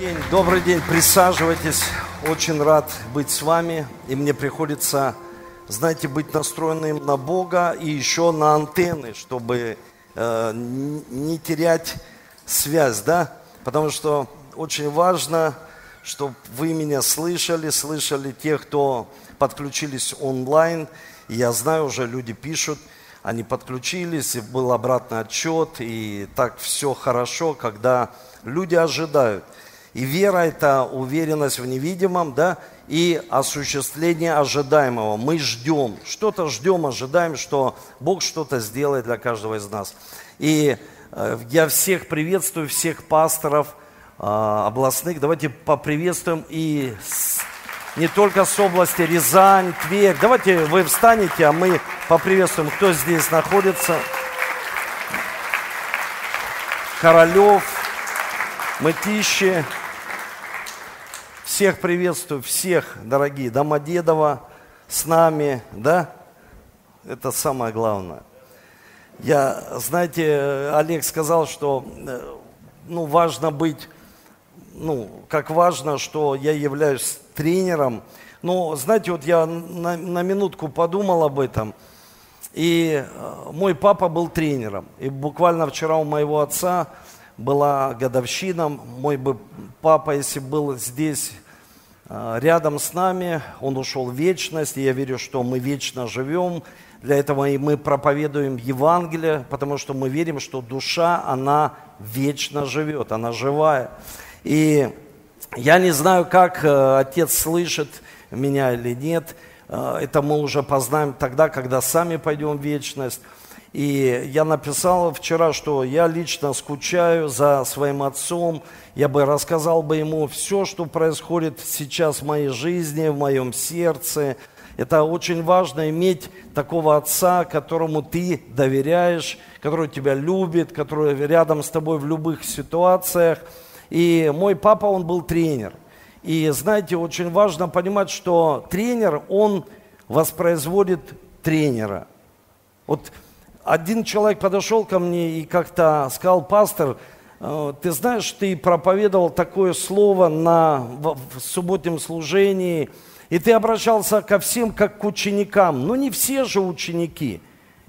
день, добрый день, присаживайтесь. Очень рад быть с вами. И мне приходится, знаете, быть настроенным на Бога и еще на антенны, чтобы э, не терять связь, да? Потому что очень важно, чтобы вы меня слышали, слышали тех, кто подключились онлайн. Я знаю, уже люди пишут, они подключились, и был обратный отчет, и так все хорошо, когда люди ожидают. И вера – это уверенность в невидимом, да, и осуществление ожидаемого. Мы ждем, что-то ждем, ожидаем, что Бог что-то сделает для каждого из нас. И э, я всех приветствую, всех пасторов э, областных. Давайте поприветствуем и не только с области Рязань, Тверь. Давайте вы встанете, а мы поприветствуем, кто здесь находится. Королев, Мытищи, всех приветствую, всех, дорогие. Домодедово с нами, да? Это самое главное. Я, знаете, Олег сказал, что э, ну, важно быть, ну, как важно, что я являюсь тренером. Но, знаете, вот я на, на минутку подумал об этом. И э, мой папа был тренером. И буквально вчера у моего отца была годовщина. Мой бы папа, если был здесь э, рядом с нами, он ушел в вечность, и я верю, что мы вечно живем. Для этого и мы проповедуем Евангелие, потому что мы верим, что душа, она вечно живет, она живая. И я не знаю, как э, отец слышит меня или нет. Э, это мы уже познаем тогда, когда сами пойдем в вечность. И я написал вчера, что я лично скучаю за своим отцом. Я бы рассказал бы ему все, что происходит сейчас в моей жизни, в моем сердце. Это очень важно иметь такого отца, которому ты доверяешь, который тебя любит, который рядом с тобой в любых ситуациях. И мой папа, он был тренер. И знаете, очень важно понимать, что тренер, он воспроизводит тренера. Вот один человек подошел ко мне и как-то сказал, пастор, э, ты знаешь, ты проповедовал такое слово на, в, в субботнем служении, и ты обращался ко всем как к ученикам. Но не все же ученики.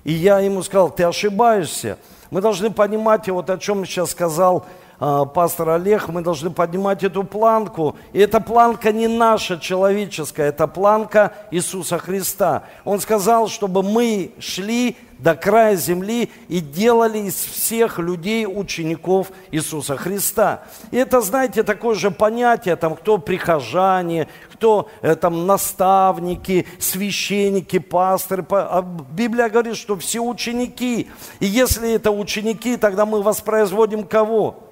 И я ему сказал, ты ошибаешься. Мы должны понимать, вот о чем сейчас сказал а, пастор Олег, мы должны поднимать эту планку. И эта планка не наша человеческая, это планка Иисуса Христа. Он сказал, чтобы мы шли до края земли и делали из всех людей учеников Иисуса Христа. И это, знаете, такое же понятие, там, кто прихожане, кто э, там наставники, священники, пасторы. А Библия говорит, что все ученики. И если это ученики, тогда мы воспроизводим кого?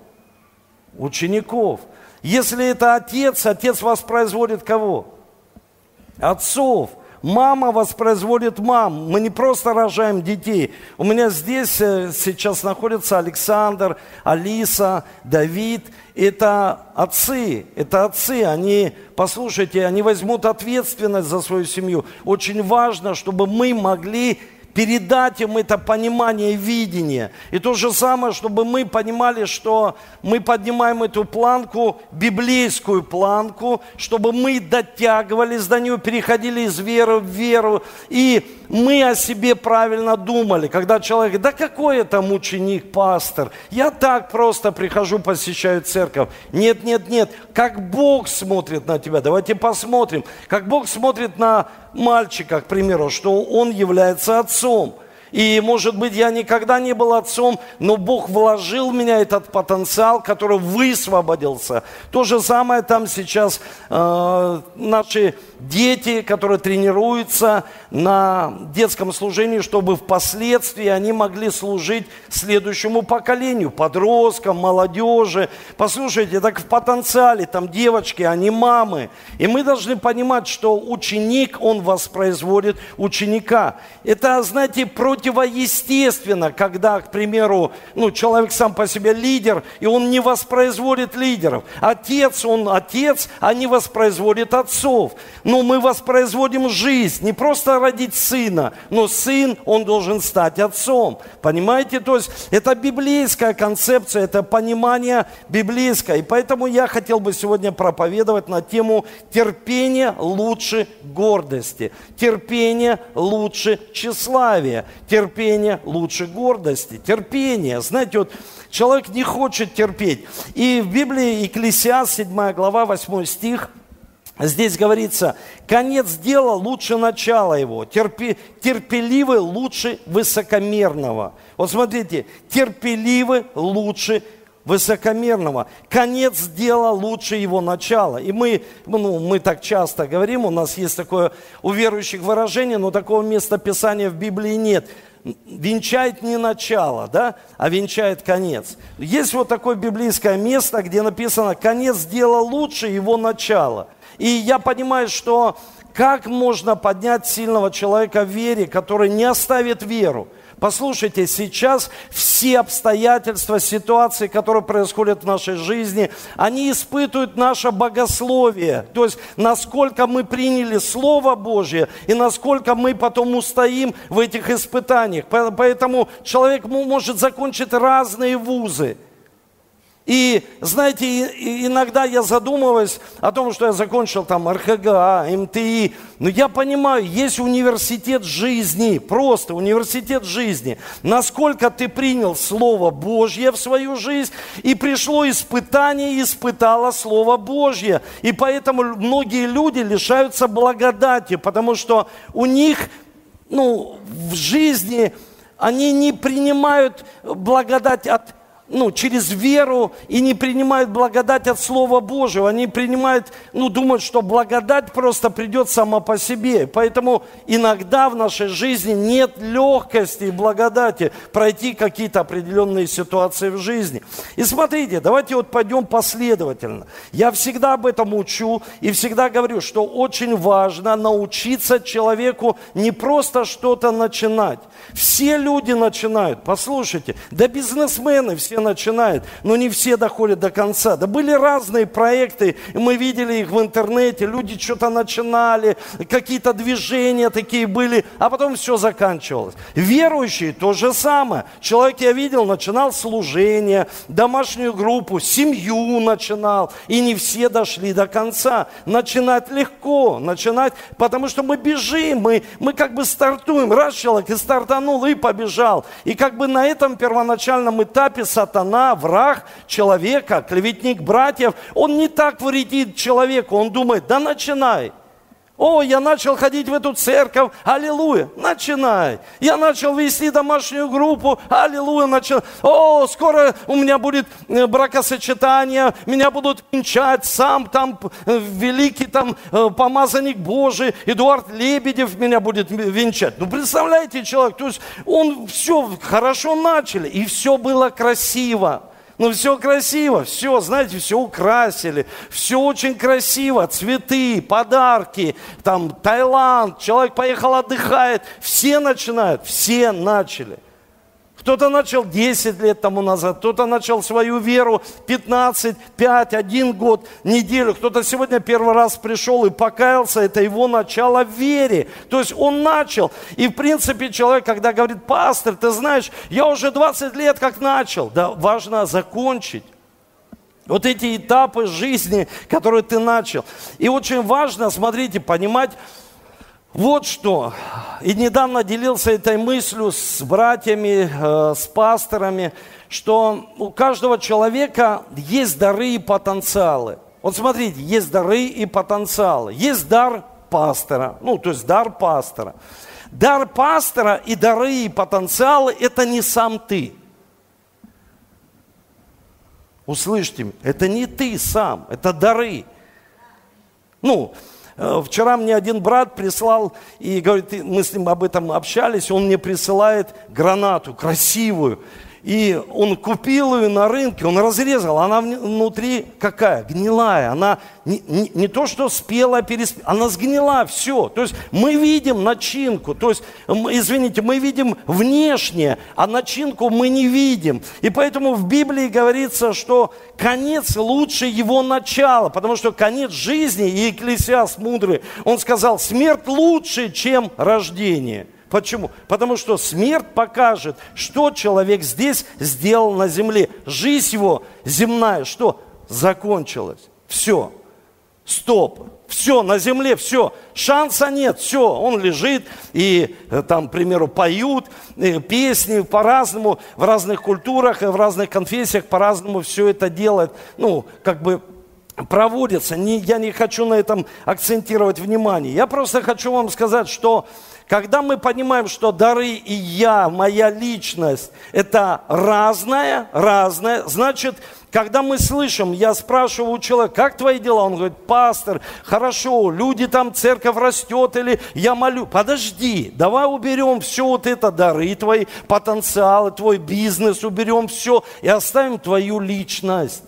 учеников. Если это отец, отец воспроизводит кого? Отцов. Мама воспроизводит мам. Мы не просто рожаем детей. У меня здесь э, сейчас находятся Александр, Алиса, Давид. Это отцы, это отцы. Они, послушайте, они возьмут ответственность за свою семью. Очень важно, чтобы мы могли передать им это понимание видение. И то же самое, чтобы мы понимали, что мы поднимаем эту планку, библейскую планку, чтобы мы дотягивались до нее, переходили из веры в веру, и мы о себе правильно думали. Когда человек говорит, да какой это ученик, пастор, я так просто прихожу, посещаю церковь. Нет, нет, нет, как Бог смотрит на тебя. Давайте посмотрим, как Бог смотрит на мальчика, к примеру, что он является отцом. И, может быть, я никогда не был отцом, но Бог вложил в меня этот потенциал, который высвободился. То же самое там сейчас э, наши дети, которые тренируются на детском служении, чтобы впоследствии они могли служить следующему поколению, подросткам, молодежи. Послушайте, так в потенциале там девочки, они мамы. И мы должны понимать, что ученик, он воспроизводит ученика. Это, знаете, про противоестественно, когда, к примеру, ну, человек сам по себе лидер, и он не воспроизводит лидеров. Отец, он отец, а не воспроизводит отцов. Но мы воспроизводим жизнь, не просто родить сына, но сын, он должен стать отцом. Понимаете? То есть это библейская концепция, это понимание библейское. И поэтому я хотел бы сегодня проповедовать на тему терпения лучше гордости. Терпение лучше тщеславия. Терпение лучше гордости. Терпение. Знаете, вот человек не хочет терпеть. И в Библии Екклесиас, 7 глава, 8 стих, Здесь говорится, конец дела лучше начала его, терпи, терпеливый лучше высокомерного. Вот смотрите, терпеливый лучше высокомерного. Конец дела лучше его начала. И мы, ну, мы так часто говорим, у нас есть такое у верующих выражение, но такого места Писания в Библии нет. Венчает не начало, да, а венчает конец. Есть вот такое библейское место, где написано, конец дела лучше его начала. И я понимаю, что как можно поднять сильного человека в вере, который не оставит веру? Послушайте, сейчас все обстоятельства, ситуации, которые происходят в нашей жизни, они испытывают наше богословие. То есть, насколько мы приняли Слово Божье и насколько мы потом устоим в этих испытаниях. Поэтому человек может закончить разные вузы. И, знаете, иногда я задумываюсь о том, что я закончил там РХГА, МТИ. Но я понимаю, есть университет жизни, просто университет жизни. Насколько ты принял Слово Божье в свою жизнь, и пришло испытание, и испытало Слово Божье. И поэтому многие люди лишаются благодати, потому что у них ну, в жизни они не принимают благодать от ну, через веру и не принимают благодать от Слова Божьего. Они принимают, ну, думают, что благодать просто придет сама по себе. Поэтому иногда в нашей жизни нет легкости и благодати пройти какие-то определенные ситуации в жизни. И смотрите, давайте вот пойдем последовательно. Я всегда об этом учу и всегда говорю, что очень важно научиться человеку не просто что-то начинать. Все люди начинают, послушайте, да бизнесмены все начинают, но не все доходят до конца. Да были разные проекты, мы видели их в интернете, люди что-то начинали, какие-то движения такие были, а потом все заканчивалось. Верующие то же самое. Человек, я видел, начинал служение, домашнюю группу, семью начинал, и не все дошли до конца. Начинать легко, начинать, потому что мы бежим, мы, мы как бы стартуем. Раз человек и стартанул, и побежал. И как бы на этом первоначальном этапе сатана, враг человека, клеветник братьев, он не так вредит человеку, он думает, да начинай. О, я начал ходить в эту церковь, аллилуйя, начинай. Я начал вести домашнюю группу, аллилуйя, начал. О, скоро у меня будет э, бракосочетание, меня будут венчать, сам там э, великий там э, помазанник Божий, Эдуард Лебедев меня будет венчать. Ну, представляете, человек, то есть он все хорошо начали, и все было красиво. Ну, все красиво, все, знаете, все украсили, все очень красиво, цветы, подарки, там, Таиланд, человек поехал отдыхает, все начинают, все начали – кто-то начал 10 лет тому назад, кто-то начал свою веру 15, 5, 1 год, неделю. Кто-то сегодня первый раз пришел и покаялся, это его начало в вере. То есть он начал. И в принципе человек, когда говорит, пастор, ты знаешь, я уже 20 лет как начал. Да, важно закончить. Вот эти этапы жизни, которые ты начал. И очень важно, смотрите, понимать, вот что. И недавно делился этой мыслью с братьями, э, с пасторами, что у каждого человека есть дары и потенциалы. Вот смотрите, есть дары и потенциалы. Есть дар пастора, ну, то есть дар пастора. Дар пастора и дары и потенциалы – это не сам ты. Услышьте, это не ты сам, это дары. Ну, вчера мне один брат прислал, и говорит, мы с ним об этом общались, он мне присылает гранату красивую. И он купил ее на рынке, он разрезал, она внутри какая? Гнилая. Она не, не, не то, что спела, переспела, она сгнила, все. То есть мы видим начинку, то есть, извините, мы видим внешнее, а начинку мы не видим. И поэтому в Библии говорится, что конец лучше его начала, потому что конец жизни, и Экклесиас мудрый, он сказал, смерть лучше, чем рождение. Почему? Потому что смерть покажет, что человек здесь сделал на земле. Жизнь его земная, что? Закончилась. Все. Стоп. Все, на земле все. Шанса нет. Все, он лежит и э, там, к примеру, поют э, песни по-разному, в разных культурах и в разных конфессиях по-разному все это делает. Ну, как бы проводится. Не, я не хочу на этом акцентировать внимание. Я просто хочу вам сказать, что когда мы понимаем, что дары и я, моя личность, это разное, разное, значит, когда мы слышим, я спрашиваю у человека, как твои дела? Он говорит, пастор, хорошо, люди там, церковь растет, или я молю. Подожди, давай уберем все вот это, дары твои, потенциалы, твой бизнес, уберем все и оставим твою личность.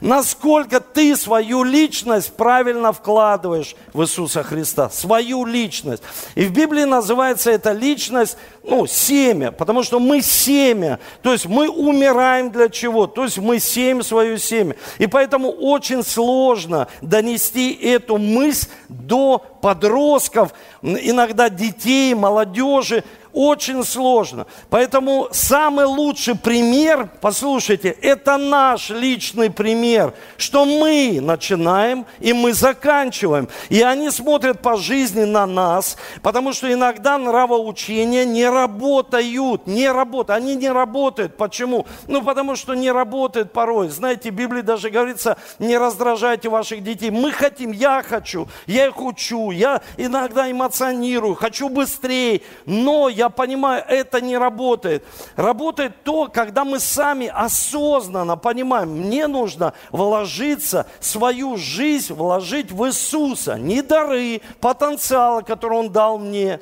Насколько ты свою личность правильно вкладываешь в Иисуса Христа. Свою личность. И в Библии называется эта личность, ну, семя, потому что мы семя. То есть мы умираем для чего? То есть мы сеем свое семя. И поэтому очень сложно донести эту мысль до подростков, иногда детей, молодежи, очень сложно. Поэтому самый лучший пример, послушайте, это наш личный пример, что мы начинаем и мы заканчиваем. И они смотрят по жизни на нас, потому что иногда нравоучения не работают, не работают. Они не работают. Почему? Ну, потому что не работают порой. Знаете, в Библии даже говорится, не раздражайте ваших детей. Мы хотим, я хочу, я их учу, я иногда эмоционирую, хочу быстрее, но я понимаю, это не работает. Работает то, когда мы сами осознанно понимаем, мне нужно вложиться, свою жизнь вложить в Иисуса. Не дары, потенциала, который Он дал мне,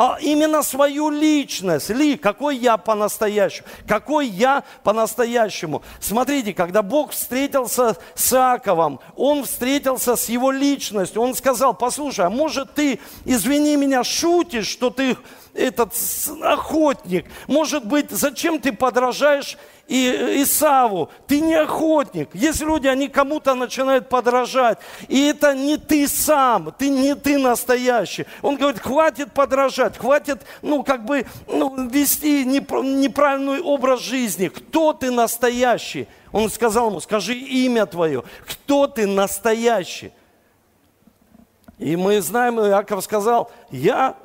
а именно свою личность. Ли, какой я по-настоящему? Какой я по-настоящему? Смотрите, когда Бог встретился с Иаковом, Он встретился с его личностью. Он сказал, послушай, а может ты, извини меня, шутишь, что ты этот охотник. Может быть, зачем ты подражаешь и Исаву? Ты не охотник. Есть люди, они кому-то начинают подражать. И это не ты сам, ты не ты настоящий. Он говорит, хватит подражать, хватит, ну, как бы, ну, вести неправильный образ жизни. Кто ты настоящий? Он сказал ему, скажи имя твое. Кто ты настоящий? И мы знаем, Иаков сказал, я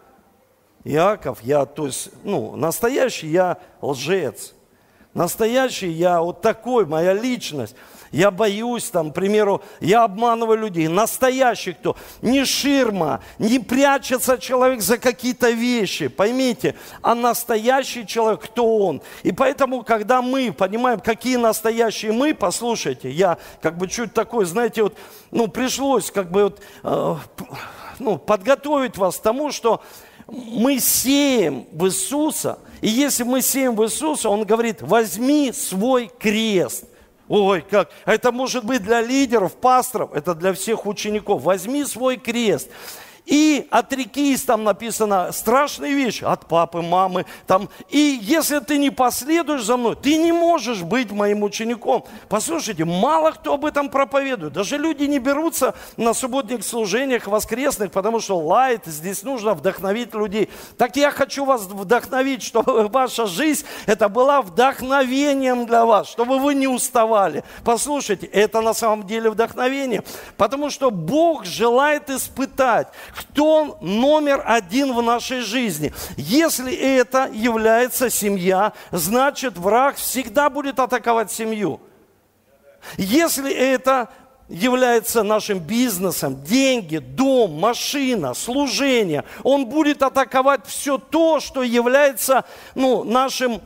Иаков, я, то есть, ну, настоящий я лжец. Настоящий я вот такой, моя личность. Я боюсь, там, к примеру, я обманываю людей. Настоящий кто? Не ширма, не прячется человек за какие-то вещи, поймите. А настоящий человек, кто он? И поэтому, когда мы понимаем, какие настоящие мы, послушайте, я как бы чуть такой, знаете, вот, ну, пришлось как бы вот, э, ну, подготовить вас к тому, что мы сеем в Иисуса, и если мы сеем в Иисуса, Он говорит, возьми свой крест. Ой, как, это может быть для лидеров, пасторов, это для всех учеников. Возьми свой крест. И отрекись, там написано, страшные вещи от папы, мамы. Там, и если ты не последуешь за мной, ты не можешь быть моим учеником. Послушайте, мало кто об этом проповедует. Даже люди не берутся на субботних служениях воскресных, потому что лайт, здесь нужно вдохновить людей. Так я хочу вас вдохновить, чтобы ваша жизнь, это была вдохновением для вас, чтобы вы не уставали. Послушайте, это на самом деле вдохновение, потому что Бог желает испытать, кто номер один в нашей жизни. Если это является семья, значит враг всегда будет атаковать семью. Если это является нашим бизнесом, деньги, дом, машина, служение, он будет атаковать все то, что является ну, нашим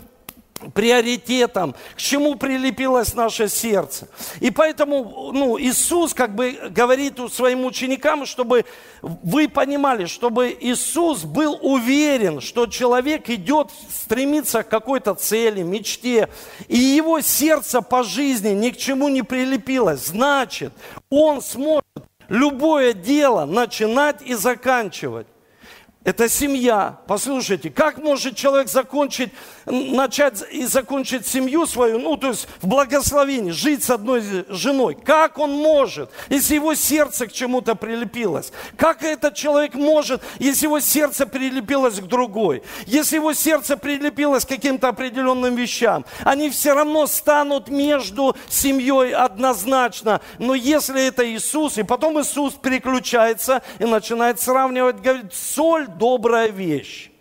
приоритетом, к чему прилепилось наше сердце. И поэтому ну, Иисус как бы говорит своим ученикам, чтобы вы понимали, чтобы Иисус был уверен, что человек идет, стремится к какой-то цели, мечте, и его сердце по жизни ни к чему не прилепилось. Значит, он сможет любое дело начинать и заканчивать. Это семья. Послушайте, как может человек закончить, начать и закончить семью свою, ну, то есть в благословении, жить с одной женой? Как он может, если его сердце к чему-то прилепилось? Как этот человек может, если его сердце прилепилось к другой? Если его сердце прилепилось к каким-то определенным вещам, они все равно станут между семьей однозначно. Но если это Иисус, и потом Иисус переключается и начинает сравнивать, говорит, соль добрая вещь.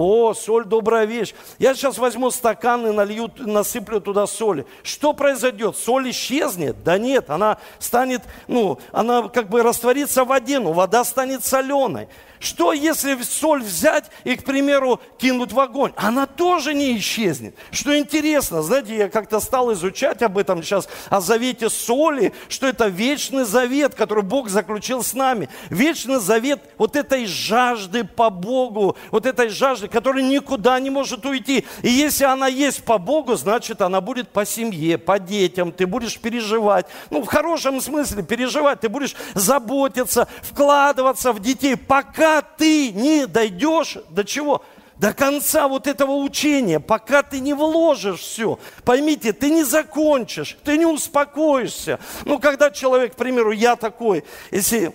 О, соль добрая вещь. Я сейчас возьму стакан и налью, насыплю туда соли. Что произойдет? Соль исчезнет? Да нет, она станет, ну, она как бы растворится в воде, но вода станет соленой. Что если соль взять и, к примеру, кинуть в огонь? Она тоже не исчезнет. Что интересно, знаете, я как-то стал изучать об этом сейчас, о завете соли, что это вечный завет, который Бог заключил с нами. Вечный завет вот этой жажды по Богу, вот этой жажды, которая никуда не может уйти. И если она есть по Богу, значит, она будет по семье, по детям, ты будешь переживать. Ну, в хорошем смысле переживать, ты будешь заботиться, вкладываться в детей, пока пока ты не дойдешь до чего? До конца вот этого учения, пока ты не вложишь все. Поймите, ты не закончишь, ты не успокоишься. Ну, когда человек, к примеру, я такой, если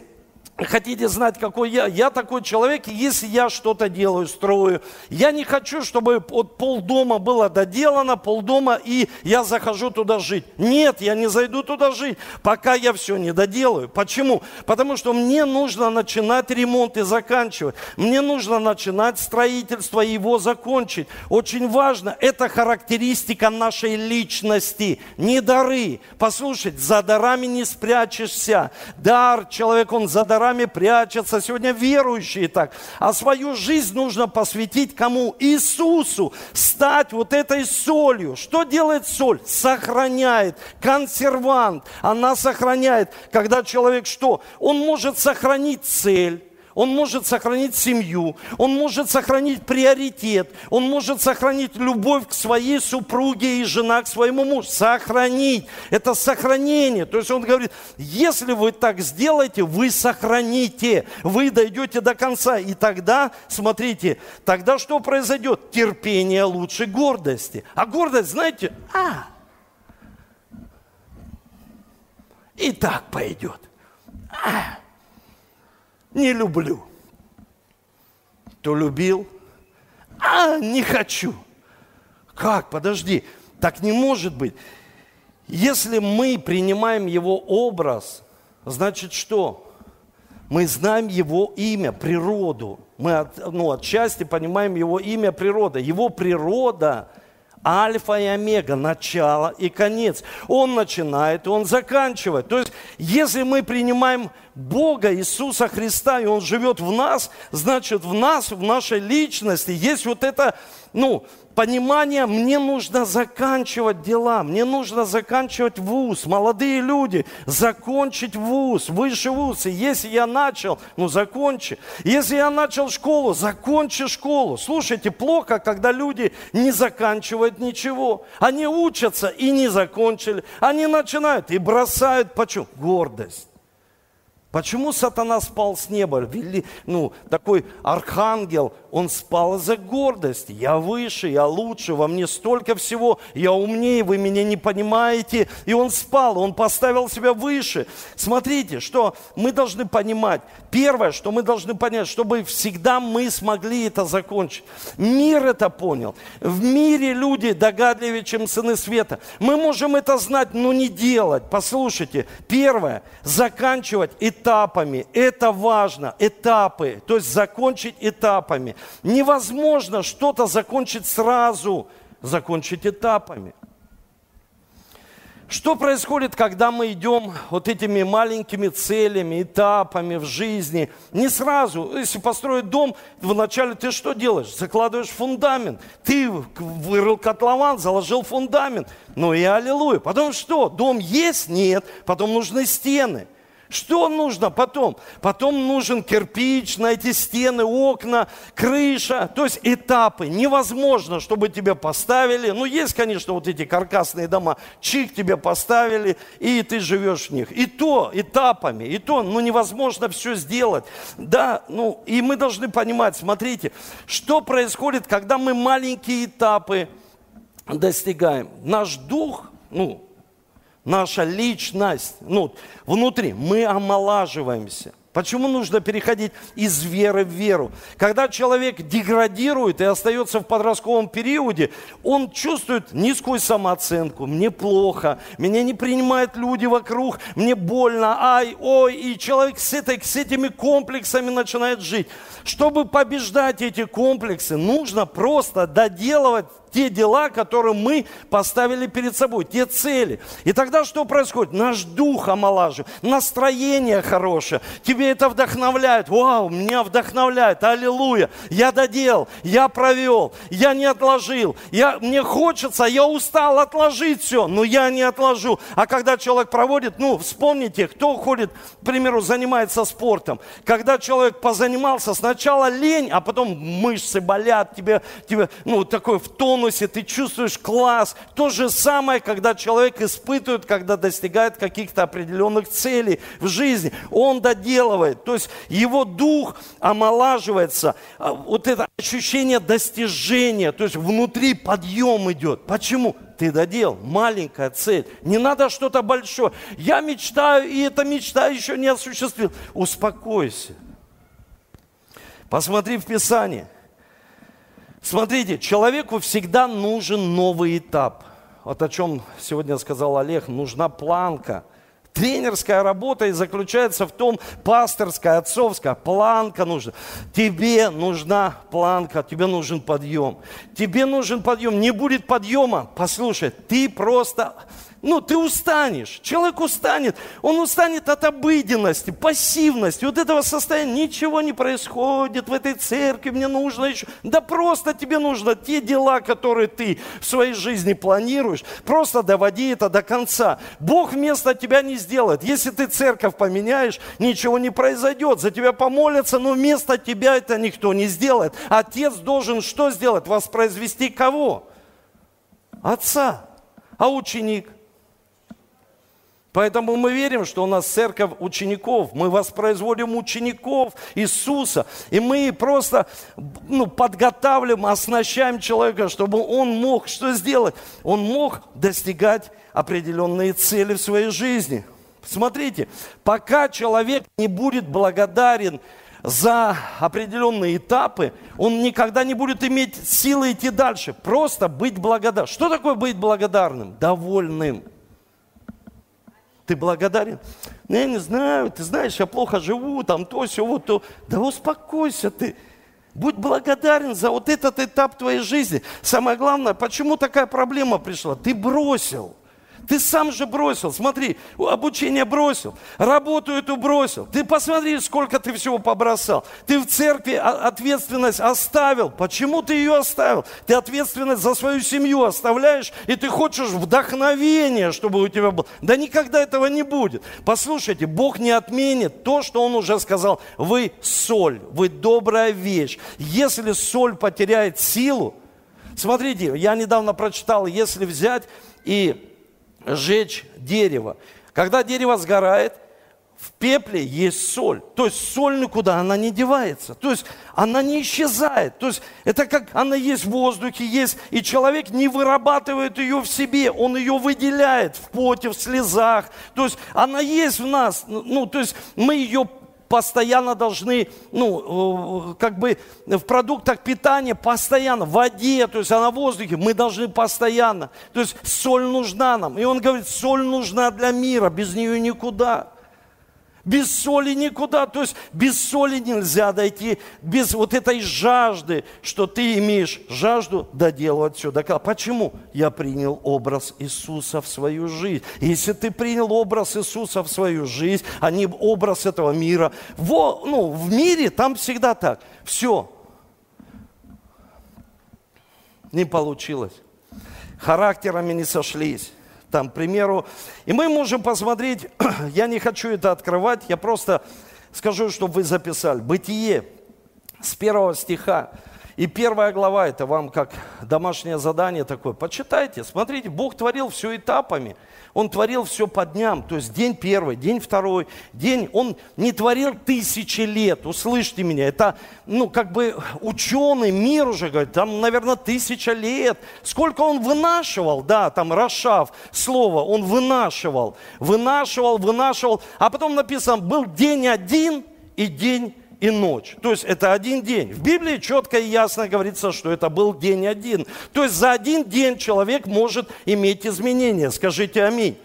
Хотите знать, какой я? Я такой человек, если я что-то делаю, строю, я не хочу, чтобы вот полдома было доделано, полдома, и я захожу туда жить. Нет, я не зайду туда жить, пока я все не доделаю. Почему? Потому что мне нужно начинать ремонт и заканчивать. Мне нужно начинать строительство и его закончить. Очень важно, это характеристика нашей личности, не дары. Послушайте, за дарами не спрячешься. Дар, человек, он за дарами горами прячется. Сегодня верующие так. А свою жизнь нужно посвятить кому? Иисусу. Стать вот этой солью. Что делает соль? Сохраняет. Консервант. Она сохраняет. Когда человек что? Он может сохранить цель он может сохранить семью, он может сохранить приоритет, он может сохранить любовь к своей супруге и жена к своему мужу. Сохранить. Это сохранение. То есть он говорит, если вы так сделаете, вы сохраните, вы дойдете до конца. И тогда, смотрите, тогда что произойдет? Терпение лучше гордости. А гордость, знаете, а, и так пойдет. А, не люблю. То любил, а не хочу. Как? Подожди, так не может быть. Если мы принимаем его образ, значит что? Мы знаем его имя, природу. Мы от, ну, отчасти понимаем его имя, природа. Его природа – Альфа и омега, начало и конец. Он начинает, и он заканчивает. То есть, если мы принимаем Бога, Иисуса Христа, и Он живет в нас, значит, в нас, в нашей личности есть вот это, ну, понимание, мне нужно заканчивать дела, мне нужно заканчивать вуз. Молодые люди, закончить вуз, высший вуз. И если я начал, ну закончи. Если я начал школу, закончи школу. Слушайте, плохо, когда люди не заканчивают ничего. Они учатся и не закончили. Они начинают и бросают. Почему? Гордость. Почему сатана спал с неба? Вели, ну, такой архангел, он спал из-за гордости. Я выше, я лучше, во мне столько всего, я умнее, вы меня не понимаете. И он спал, он поставил себя выше. Смотрите, что мы должны понимать. Первое, что мы должны понять, чтобы всегда мы смогли это закончить. Мир это понял. В мире люди догадливее, чем сыны света. Мы можем это знать, но не делать. Послушайте, первое, заканчивать этапами. Это важно, этапы. То есть закончить этапами. Невозможно что-то закончить сразу, закончить этапами. Что происходит, когда мы идем вот этими маленькими целями, этапами в жизни? Не сразу. Если построить дом, вначале ты что делаешь? Закладываешь фундамент. Ты вырыл котлован, заложил фундамент. Ну и аллилуйя. Потом что? Дом есть? Нет. Потом нужны стены. Что нужно потом? Потом нужен кирпич на эти стены, окна, крыша. То есть этапы. Невозможно, чтобы тебе поставили. Ну, есть, конечно, вот эти каркасные дома. Чик тебе поставили, и ты живешь в них. И то этапами, и то, ну, невозможно все сделать. Да, ну, и мы должны понимать, смотрите, что происходит, когда мы маленькие этапы достигаем. Наш дух, ну, наша личность, ну, внутри, мы омолаживаемся. Почему нужно переходить из веры в веру? Когда человек деградирует и остается в подростковом периоде, он чувствует низкую самооценку, мне плохо, меня не принимают люди вокруг, мне больно, ай, ой, и человек с, этой, с этими комплексами начинает жить. Чтобы побеждать эти комплексы, нужно просто доделывать те дела, которые мы поставили перед собой, те цели. И тогда что происходит? Наш дух омолаживает, настроение хорошее, тебе это вдохновляет. Вау, меня вдохновляет, аллилуйя. Я доделал, я провел, я не отложил. Я, мне хочется, я устал отложить все, но я не отложу. А когда человек проводит, ну, вспомните, кто ходит, к примеру, занимается спортом. Когда человек позанимался, сначала лень, а потом мышцы болят, тебе, тебе ну, такой в тон тонусе, ты чувствуешь класс. То же самое, когда человек испытывает, когда достигает каких-то определенных целей в жизни. Он доделывает, то есть его дух омолаживается. А, вот это ощущение достижения, то есть внутри подъем идет. Почему? ты додел, маленькая цель. Не надо что-то большое. Я мечтаю, и эта мечта еще не осуществил. Успокойся. Посмотри в Писание. Смотрите, человеку всегда нужен новый этап. Вот о чем сегодня сказал Олег, нужна планка. Тренерская работа и заключается в том, пасторская, отцовская, планка нужна. Тебе нужна планка, тебе нужен подъем. Тебе нужен подъем. Не будет подъема, послушай, ты просто ну, ты устанешь, человек устанет, он устанет от обыденности, пассивности, вот этого состояния, ничего не происходит в этой церкви, мне нужно еще, да просто тебе нужно те дела, которые ты в своей жизни планируешь, просто доводи это до конца. Бог вместо тебя не сделает. Если ты церковь поменяешь, ничего не произойдет, за тебя помолятся, но вместо тебя это никто не сделает. Отец должен что сделать? Воспроизвести кого? Отца. А ученик – Поэтому мы верим, что у нас церковь учеников, мы воспроизводим учеников Иисуса, и мы просто ну, подготавливаем, оснащаем человека, чтобы он мог что сделать? Он мог достигать определенные цели в своей жизни. Смотрите, пока человек не будет благодарен за определенные этапы, он никогда не будет иметь силы идти дальше. Просто быть благодарным. Что такое быть благодарным? Довольным. Ты благодарен? Ну, я не знаю, ты знаешь, я плохо живу, там то, все, вот то. Да успокойся ты. Будь благодарен за вот этот этап твоей жизни. Самое главное, почему такая проблема пришла? Ты бросил. Ты сам же бросил, смотри, обучение бросил, работу эту бросил. Ты посмотри, сколько ты всего побросал. Ты в церкви ответственность оставил. Почему ты ее оставил? Ты ответственность за свою семью оставляешь, и ты хочешь вдохновения, чтобы у тебя было. Да никогда этого не будет. Послушайте, Бог не отменит то, что Он уже сказал. Вы соль, вы добрая вещь. Если соль потеряет силу, смотрите, я недавно прочитал, если взять и сжечь дерево. Когда дерево сгорает, в пепле есть соль. То есть соль никуда, она не девается. То есть она не исчезает. То есть это как она есть в воздухе, есть, и человек не вырабатывает ее в себе, он ее выделяет в поте, в слезах. То есть она есть в нас. Ну, то есть мы ее постоянно должны, ну, э, как бы в продуктах питания постоянно, в воде, то есть а на воздухе, мы должны постоянно. То есть соль нужна нам. И он говорит, соль нужна для мира, без нее никуда. Без соли никуда, то есть без соли нельзя дойти, без вот этой жажды, что ты имеешь жажду доделывать все до Почему? Я принял образ Иисуса в свою жизнь. Если ты принял образ Иисуса в свою жизнь, а не образ этого мира, во, ну, в мире там всегда так. Все. Не получилось. Характерами не сошлись там, к примеру. И мы можем посмотреть, я не хочу это открывать, я просто скажу, чтобы вы записали. Бытие с первого стиха. И первая глава, это вам как домашнее задание такое. Почитайте, смотрите, Бог творил все этапами. Он творил все по дням, то есть день первый, день второй, день. Он не творил тысячи лет, услышьте меня. Это, ну, как бы ученый мир уже говорит, там, наверное, тысяча лет. Сколько он вынашивал, да, там, Рашав, слово, он вынашивал, вынашивал, вынашивал. А потом написано, был день один и день и ночь. То есть это один день. В Библии четко и ясно говорится, что это был день один. То есть за один день человек может иметь изменения. Скажите аминь.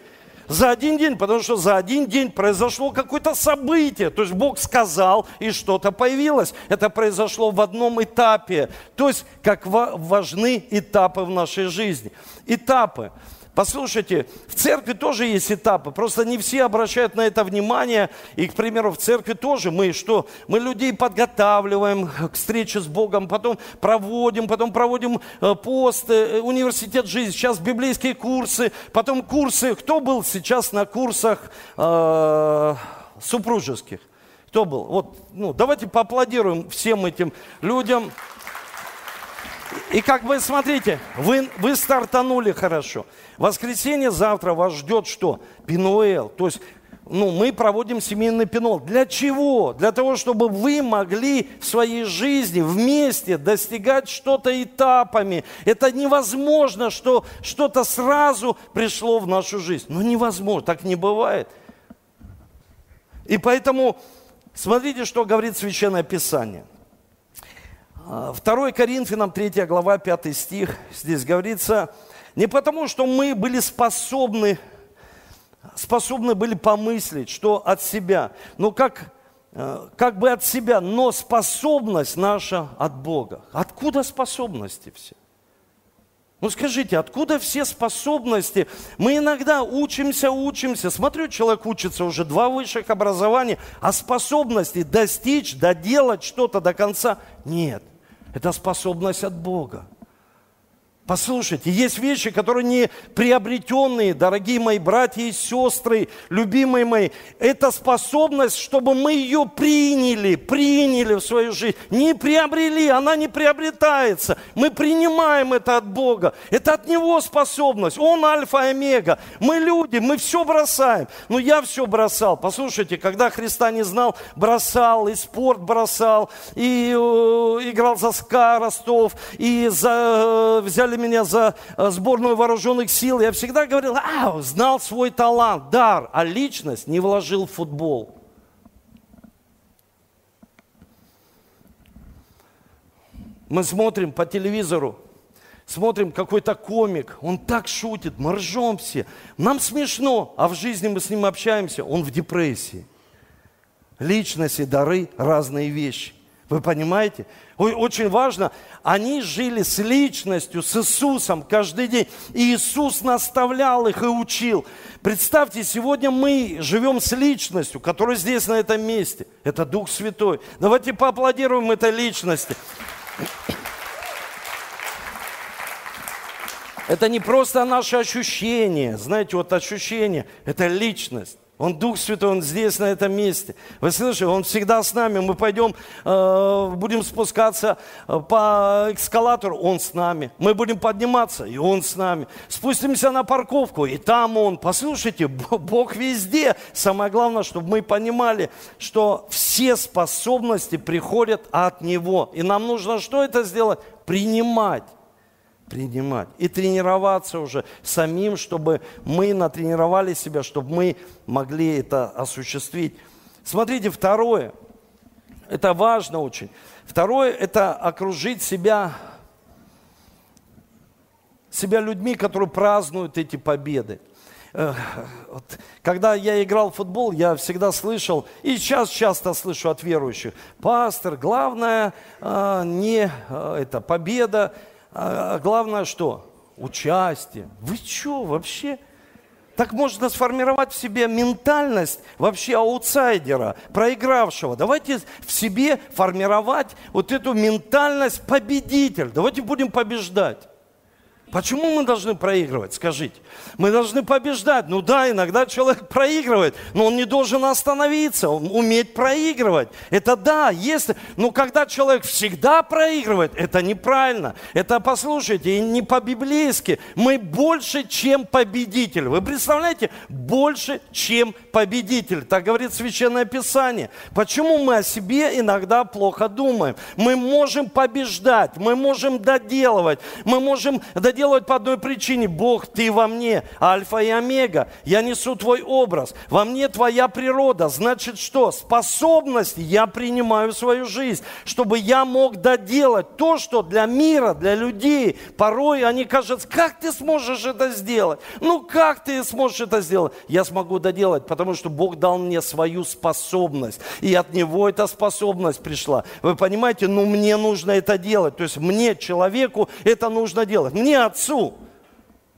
За один день, потому что за один день произошло какое-то событие. То есть Бог сказал, и что-то появилось. Это произошло в одном этапе. То есть как важны этапы в нашей жизни. Этапы. Послушайте, в церкви тоже есть этапы, просто не все обращают на это внимание. И, к примеру, в церкви тоже мы что? Мы людей подготавливаем к встрече с Богом, потом проводим, потом проводим э, пост, э, университет жизни, сейчас библейские курсы, потом курсы. Кто был сейчас на курсах э, супружеских? Кто был? Вот, ну, давайте поаплодируем всем этим людям. И как бы, смотрите, вы, вы стартанули хорошо. Воскресенье завтра вас ждет что? Пинуэл. То есть ну, мы проводим семейный пинол. Для чего? Для того, чтобы вы могли в своей жизни вместе достигать что-то этапами. Это невозможно, что что-то сразу пришло в нашу жизнь. Ну, невозможно, так не бывает. И поэтому смотрите, что говорит Священное Писание. 2 Коринфянам 3 глава 5 стих, здесь говорится, не потому, что мы были способны, способны были помыслить, что от себя, но как, э, как бы от себя, но способность наша от Бога. Откуда способности все? Ну скажите, откуда все способности? Мы иногда учимся, учимся. Смотрю, человек учится уже два высших образования, а способности достичь, доделать что-то до конца нет. Это способность от Бога. Послушайте, есть вещи, которые не приобретенные, дорогие мои братья и сестры, любимые мои. Это способность, чтобы мы ее приняли, приняли в свою жизнь. Не приобрели, она не приобретается. Мы принимаем это от Бога. Это от Него способность. Он альфа и омега. Мы люди, мы все бросаем. Но я все бросал. Послушайте, когда Христа не знал, бросал, и спорт бросал, и э, играл за СКА Ростов, и за, э, взяли меня за э, сборную вооруженных сил, я всегда говорил, а, знал свой талант, дар, а личность не вложил в футбол. Мы смотрим по телевизору, смотрим какой-то комик, он так шутит, мы ржем все. Нам смешно, а в жизни мы с ним общаемся, он в депрессии. Личности, дары, разные вещи. Вы понимаете? Очень важно, они жили с личностью, с Иисусом каждый день. И Иисус наставлял их и учил. Представьте, сегодня мы живем с личностью, которая здесь, на этом месте. Это Дух Святой. Давайте поаплодируем этой личности. Это не просто наше ощущение. Знаете, вот ощущение – это личность. Он Дух Святой, Он здесь, на этом месте. Вы слышите, Он всегда с нами. Мы пойдем, э, будем спускаться э, по эскалатору, Он с нами. Мы будем подниматься, и Он с нами. Спустимся на парковку, и там Он. Послушайте, Бог везде. Самое главное, чтобы мы понимали, что все способности приходят от Него. И нам нужно что это сделать? Принимать принимать. И тренироваться уже самим, чтобы мы натренировали себя, чтобы мы могли это осуществить. Смотрите, второе, это важно очень. Второе, это окружить себя, себя людьми, которые празднуют эти победы. вот, когда я играл в футбол, я всегда слышал, и сейчас часто слышу от верующих, пастор, главное э, не э, это победа, а главное что? Участие. Вы что вообще? Так можно сформировать в себе ментальность вообще аутсайдера, проигравшего. Давайте в себе формировать вот эту ментальность победителя. Давайте будем побеждать. Почему мы должны проигрывать, скажите? Мы должны побеждать. Ну да, иногда человек проигрывает, но он не должен остановиться, он уметь проигрывать. Это да, если... Но когда человек всегда проигрывает, это неправильно. Это, послушайте, не по-библейски. Мы больше, чем победитель. Вы представляете? Больше, чем победитель. Так говорит Священное Писание. Почему мы о себе иногда плохо думаем? Мы можем побеждать, мы можем доделывать, мы можем доделать делать по одной причине. Бог, ты во мне, альфа и омега. Я несу твой образ. Во мне твоя природа. Значит что? Способность я принимаю в свою жизнь, чтобы я мог доделать то, что для мира, для людей, порой они кажутся, как ты сможешь это сделать? Ну как ты сможешь это сделать? Я смогу доделать, потому что Бог дал мне свою способность. И от Него эта способность пришла. Вы понимаете, ну мне нужно это делать. То есть мне, человеку, это нужно делать. Мне отцу,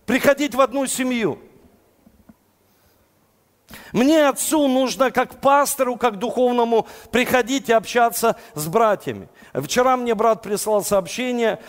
приходить в одну семью. Мне отцу нужно как пастору, как духовному приходить и общаться с братьями. Вчера мне брат прислал сообщение,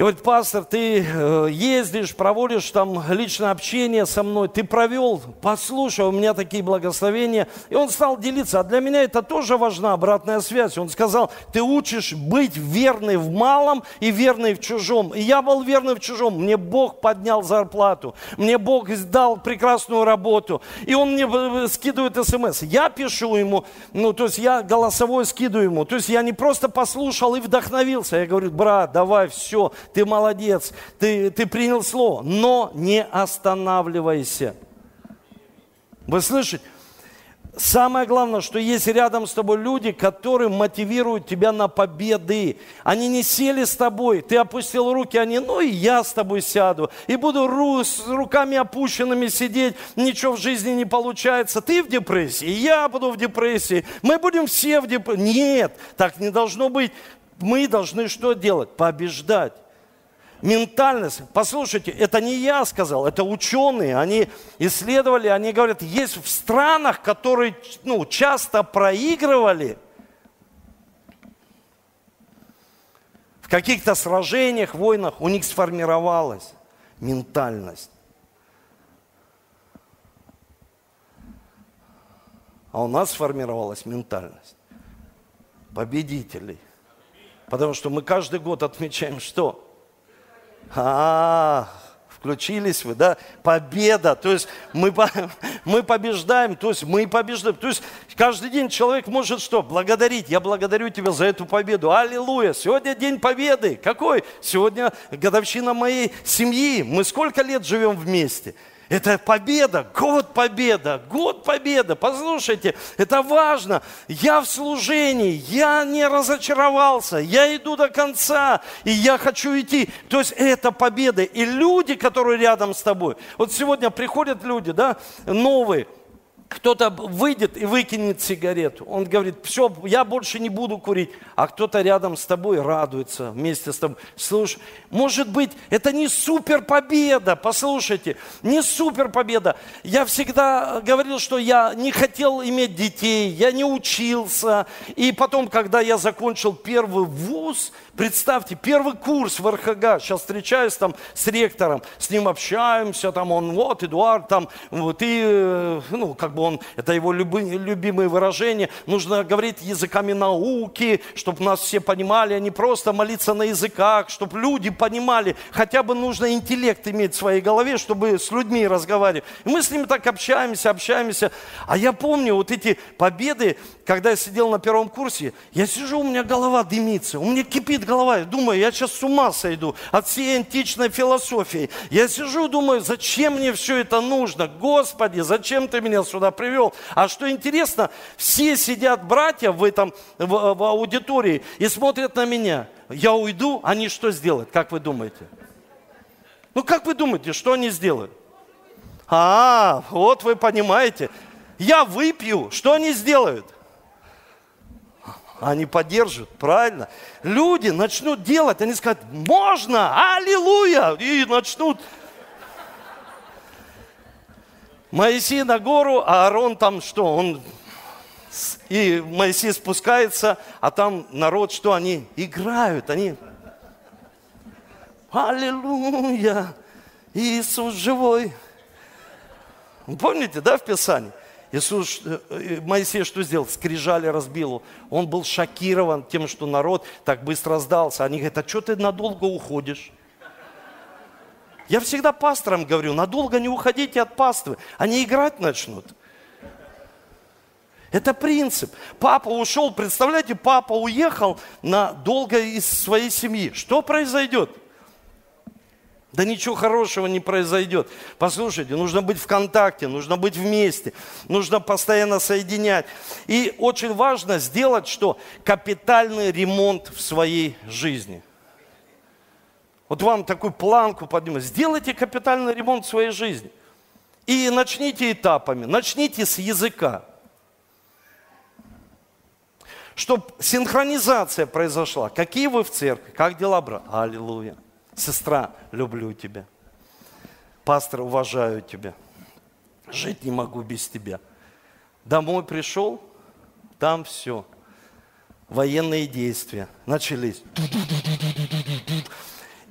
Говорит, пастор, ты э, ездишь, проводишь там личное общение со мной, ты провел, послушай, у меня такие благословения. И он стал делиться, а для меня это тоже важна обратная связь. Он сказал, ты учишь быть верной в малом и верной в чужом. И я был верный в чужом, мне Бог поднял зарплату, мне Бог дал прекрасную работу. И он мне э, скидывает смс. Я пишу ему, ну то есть я голосовой скидываю ему. То есть я не просто послушал и вдохновился. Я говорю, брат, давай, все, ты молодец, ты, ты принял слово, но не останавливайся. Вы слышите? Самое главное, что есть рядом с тобой люди, которые мотивируют тебя на победы. Они не сели с тобой, ты опустил руки, они, ну и я с тобой сяду. И буду ру, с руками опущенными сидеть, ничего в жизни не получается. Ты в депрессии, я буду в депрессии, мы будем все в депрессии. Нет, так не должно быть. Мы должны что делать? Побеждать ментальность. Послушайте, это не я сказал, это ученые, они исследовали, они говорят, есть в странах, которые ну, часто проигрывали в каких-то сражениях, войнах, у них сформировалась ментальность. А у нас сформировалась ментальность победителей. Потому что мы каждый год отмечаем что? А, включились вы, да? Победа. То есть мы, мы побеждаем, то есть мы побеждаем. То есть каждый день человек может что? Благодарить. Я благодарю тебя за эту победу. Аллилуйя. Сегодня день победы. Какой? Сегодня годовщина моей семьи. Мы сколько лет живем вместе? Это победа, год победа, год победа. Послушайте, это важно. Я в служении, я не разочаровался, я иду до конца, и я хочу идти. То есть это победа. И люди, которые рядом с тобой. Вот сегодня приходят люди, да, новые, кто-то выйдет и выкинет сигарету. Он говорит, все, я больше не буду курить. А кто-то рядом с тобой радуется вместе с тобой. Слушай, может быть, это не супер победа, послушайте, не супер победа. Я всегда говорил, что я не хотел иметь детей, я не учился. И потом, когда я закончил первый вуз, Представьте, первый курс в РХГ, сейчас встречаюсь там с ректором, с ним общаемся, там он, вот, Эдуард, там, вот, и, э, ну, как бы он, это его люби, любимые выражения, нужно говорить языками науки, чтобы нас все понимали, а не просто молиться на языках, чтобы люди понимали, хотя бы нужно интеллект иметь в своей голове, чтобы с людьми разговаривать. И мы с ним так общаемся, общаемся, а я помню вот эти победы, когда я сидел на первом курсе, я сижу, у меня голова дымится, у меня кипит голова, думаю, я сейчас с ума сойду от всей античной философии. Я сижу, думаю, зачем мне все это нужно? Господи, зачем ты меня сюда привел? А что интересно, все сидят братья в этом в, в аудитории и смотрят на меня. Я уйду, они что сделают? Как вы думаете? Ну как вы думаете, что они сделают? А, вот вы понимаете. Я выпью, что они сделают? Они поддержат, правильно? Люди начнут делать, они скажут, можно, аллилуйя, и начнут. Моисей на гору, а Аарон там что, он и Моисей спускается, а там народ, что они играют, они Аллилуйя, Иисус живой. Помните, да, в Писании? Иисус, э, э, Моисей что сделал? Скрижали разбил. Он был шокирован тем, что народ так быстро сдался. Они говорят, а что ты надолго уходишь? Я всегда пасторам говорю, надолго не уходите от паствы. Они играть начнут. Это принцип. Папа ушел, представляете, папа уехал надолго из своей семьи. Что произойдет? Да ничего хорошего не произойдет. Послушайте, нужно быть в контакте, нужно быть вместе, нужно постоянно соединять. И очень важно сделать что? Капитальный ремонт в своей жизни. Вот вам такую планку поднимать. Сделайте капитальный ремонт в своей жизни. И начните этапами. Начните с языка. Чтобы синхронизация произошла. Какие вы в церкви? Как дела, брат? Аллилуйя. Сестра, люблю тебя. Пастор, уважаю тебя. Жить не могу без тебя. Домой пришел, там все. Военные действия начались.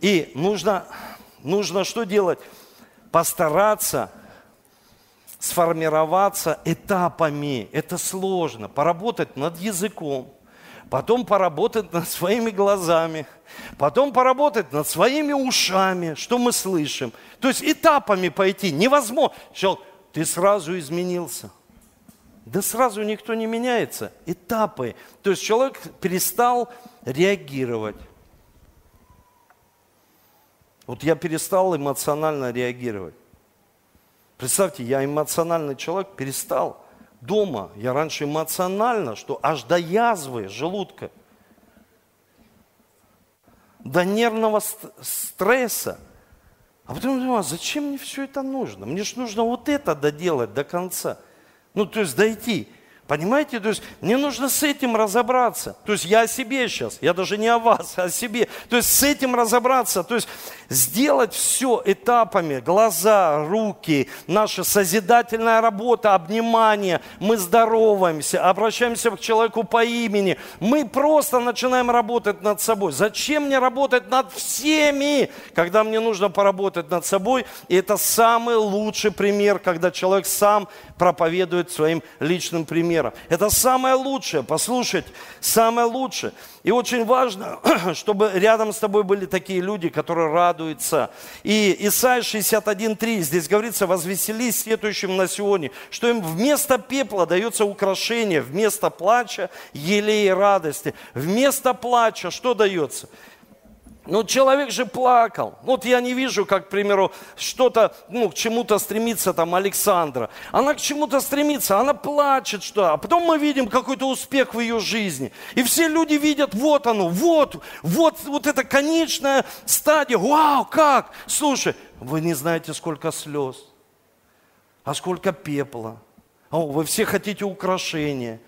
И нужно, нужно что делать? Постараться сформироваться этапами. Это сложно. Поработать над языком, потом поработать над своими глазами, потом поработать над своими ушами, что мы слышим. То есть этапами пойти невозможно. Человек, ты сразу изменился. Да сразу никто не меняется. Этапы. То есть человек перестал реагировать. Вот я перестал эмоционально реагировать. Представьте, я эмоциональный человек, перестал дома. Я раньше эмоционально, что аж до язвы желудка, до нервного стресса. А потом думаю, а зачем мне все это нужно? Мне же нужно вот это доделать до конца. Ну, то есть дойти. Понимаете? То есть мне нужно с этим разобраться. То есть я о себе сейчас, я даже не о вас, а о себе. То есть с этим разобраться. То есть сделать все этапами. Глаза, руки, наша созидательная работа, обнимание. Мы здороваемся, обращаемся к человеку по имени. Мы просто начинаем работать над собой. Зачем мне работать над всеми, когда мне нужно поработать над собой? И это самый лучший пример, когда человек сам проповедует своим личным примером. Это самое лучшее, послушать, самое лучшее. И очень важно, чтобы рядом с тобой были такие люди, которые радуются. И Исайя 61.3, здесь говорится, возвеселись сетующим на сегодня, что им вместо пепла дается украшение, вместо плача елей и радости. Вместо плача что дается? Ну, человек же плакал. Вот я не вижу, как, к примеру, что-то, ну, к чему-то стремится там Александра. Она к чему-то стремится, она плачет, что. А потом мы видим какой-то успех в ее жизни. И все люди видят, вот оно, вот, вот, вот эта конечная стадия. Вау, как? Слушай, вы не знаете, сколько слез, а сколько пепла. О, вы все хотите украшения.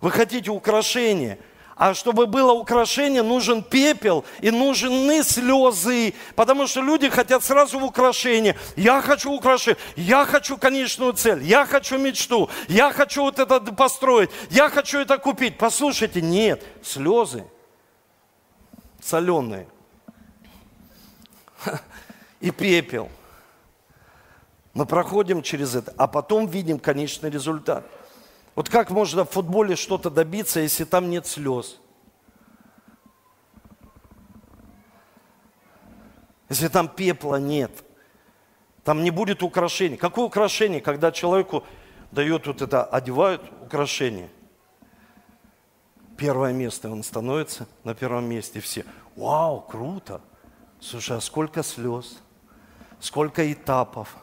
Вы хотите украшения – а чтобы было украшение, нужен пепел и нужны слезы. Потому что люди хотят сразу в украшение. Я хочу украшение, я хочу конечную цель, я хочу мечту, я хочу вот это построить, я хочу это купить. Послушайте, нет, слезы соленые и пепел. Мы проходим через это, а потом видим конечный результат – вот как можно в футболе что-то добиться, если там нет слез? Если там пепла нет, там не будет украшений. Какое украшение, когда человеку дают вот это, одевают украшение? Первое место, он становится на первом месте. Все, вау, круто. Слушай, а сколько слез, сколько этапов,